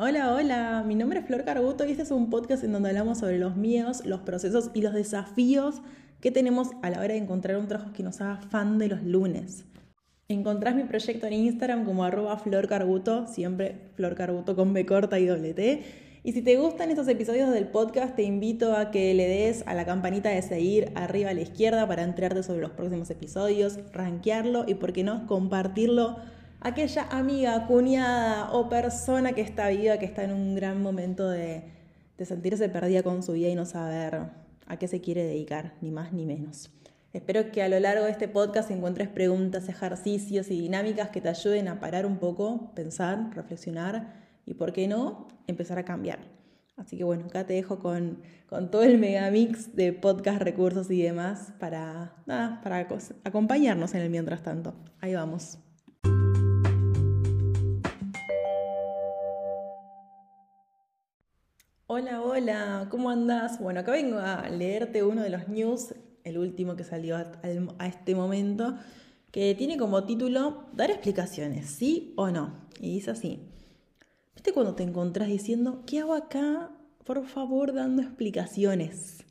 Hola, hola, mi nombre es Flor Carbuto y este es un podcast en donde hablamos sobre los miedos, los procesos y los desafíos que tenemos a la hora de encontrar un trabajo que nos haga fan de los lunes. Encontrás mi proyecto en Instagram como arroba Flor Carbuto, siempre Flor Carbuto con B corta y doble T. Y si te gustan estos episodios del podcast, te invito a que le des a la campanita de seguir arriba a la izquierda para enterarte sobre los próximos episodios, rankearlo y, por qué no, compartirlo aquella amiga, cuñada o persona que está viva, que está en un gran momento de, sentirse perdida con su vida y no saber a qué se quiere dedicar, ni más ni menos. Espero que a lo largo de este podcast encuentres preguntas, ejercicios y dinámicas que te ayuden a parar un poco, pensar, reflexionar y, por qué no, empezar a cambiar. Así que bueno, acá te dejo con, con todo el megamix de podcast, recursos y demás para, nada, para acompañarnos en el mientras tanto. Ahí vamos. Hola, hola, ¿cómo andas? Bueno, acá vengo a leerte uno de los news, el último que salió a, este momento, que tiene como título Dar explicaciones, ¿sí o no? Y dice así. ¿Viste cuando te encontrás diciendo, ¿qué hago acá? Por favor, dando explicaciones.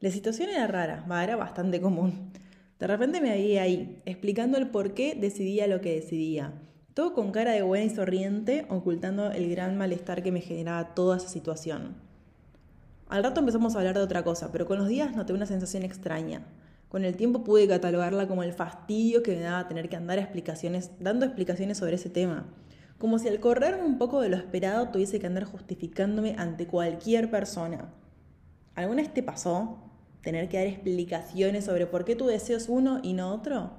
La situación era rara, era bastante común. De repente me veía ahí, explicando el por qué decidía lo que decidía todo con cara de buena y sonriente, ocultando el gran malestar que me generaba toda esa situación. Al rato empezamos a hablar de otra cosa, pero con los días noté una sensación extraña. Con el tiempo pude catalogarla como el fastidio que me daba tener que andar explicaciones, dando explicaciones sobre ese tema. Como si al correr un poco de lo esperado tuviese que andar justificándome ante cualquier persona. ¿Alguna vez te pasó tener que dar explicaciones sobre por qué tu deseo es uno y no otro?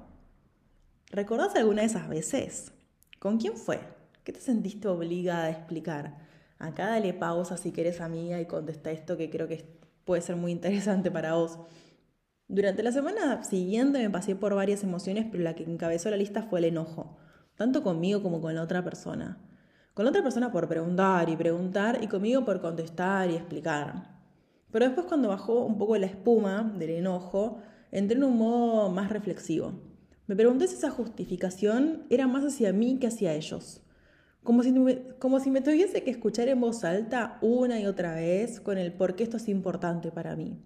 ¿Recordás alguna de esas veces? ¿Con quién fue? ¿Qué te sentiste obligada a explicar? Acá dale pausa si querés amiga y contesta esto que creo que puede ser muy interesante para vos. Durante la semana siguiente me pasé por varias emociones, pero la que encabezó la lista fue el enojo, tanto conmigo como con la otra persona. Con la otra persona por preguntar y preguntar y conmigo por contestar y explicar. Pero después cuando bajó un poco la espuma del enojo, entré en un modo más reflexivo. Me pregunté si esa justificación era más hacia mí que hacia ellos. Como si, me, como si me tuviese que escuchar en voz alta una y otra vez con el por qué esto es importante para mí.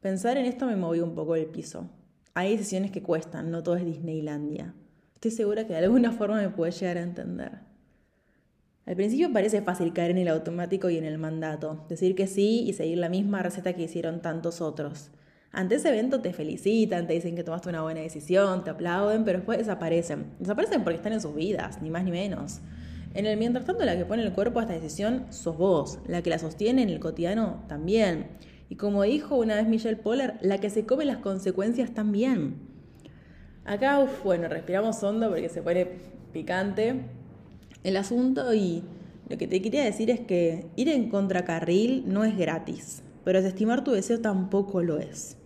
Pensar en esto me movió un poco el piso. Hay decisiones que cuestan, no todo es Disneylandia. Estoy segura que de alguna forma me puede llegar a entender. Al principio parece fácil caer en el automático y en el mandato, decir que sí y seguir la misma receta que hicieron tantos otros. Ante ese evento te felicitan, te dicen que tomaste una buena decisión, te aplauden, pero después desaparecen. Desaparecen porque están en sus vidas, ni más ni menos. En el mientras tanto, la que pone el cuerpo a esta decisión sos vos, la que la sostiene en el cotidiano también. Y como dijo una vez Michelle Poller, la que se come las consecuencias también. Acá, bueno, respiramos hondo porque se pone picante el asunto y lo que te quería decir es que ir en contracarril no es gratis, pero desestimar tu deseo tampoco lo es.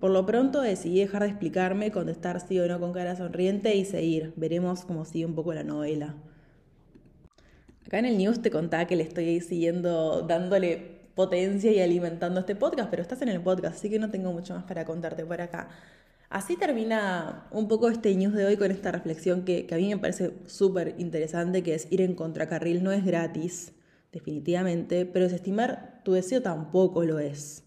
Por lo pronto decidí dejar de explicarme, contestar sí o no con cara sonriente y seguir. Veremos cómo sigue un poco la novela. Acá en el news te contaba que le estoy siguiendo dándole potencia y alimentando este podcast, pero estás en el podcast, así que no tengo mucho más para contarte por acá. Así termina un poco este news de hoy con esta reflexión que, a mí me parece súper interesante, que es ir en contracarril no es gratis, definitivamente, pero desestimar tu deseo tampoco lo es.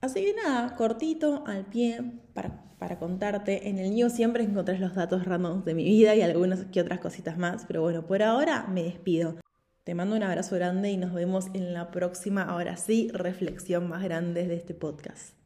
Así que nada, cortito, al pie, para, contarte. En el news siempre encontré los datos randoms de mi vida y algunas que otras cositas más, pero bueno, por ahora me despido. Te mando un abrazo grande y nos vemos en la próxima, ahora sí, reflexión más grande de este podcast.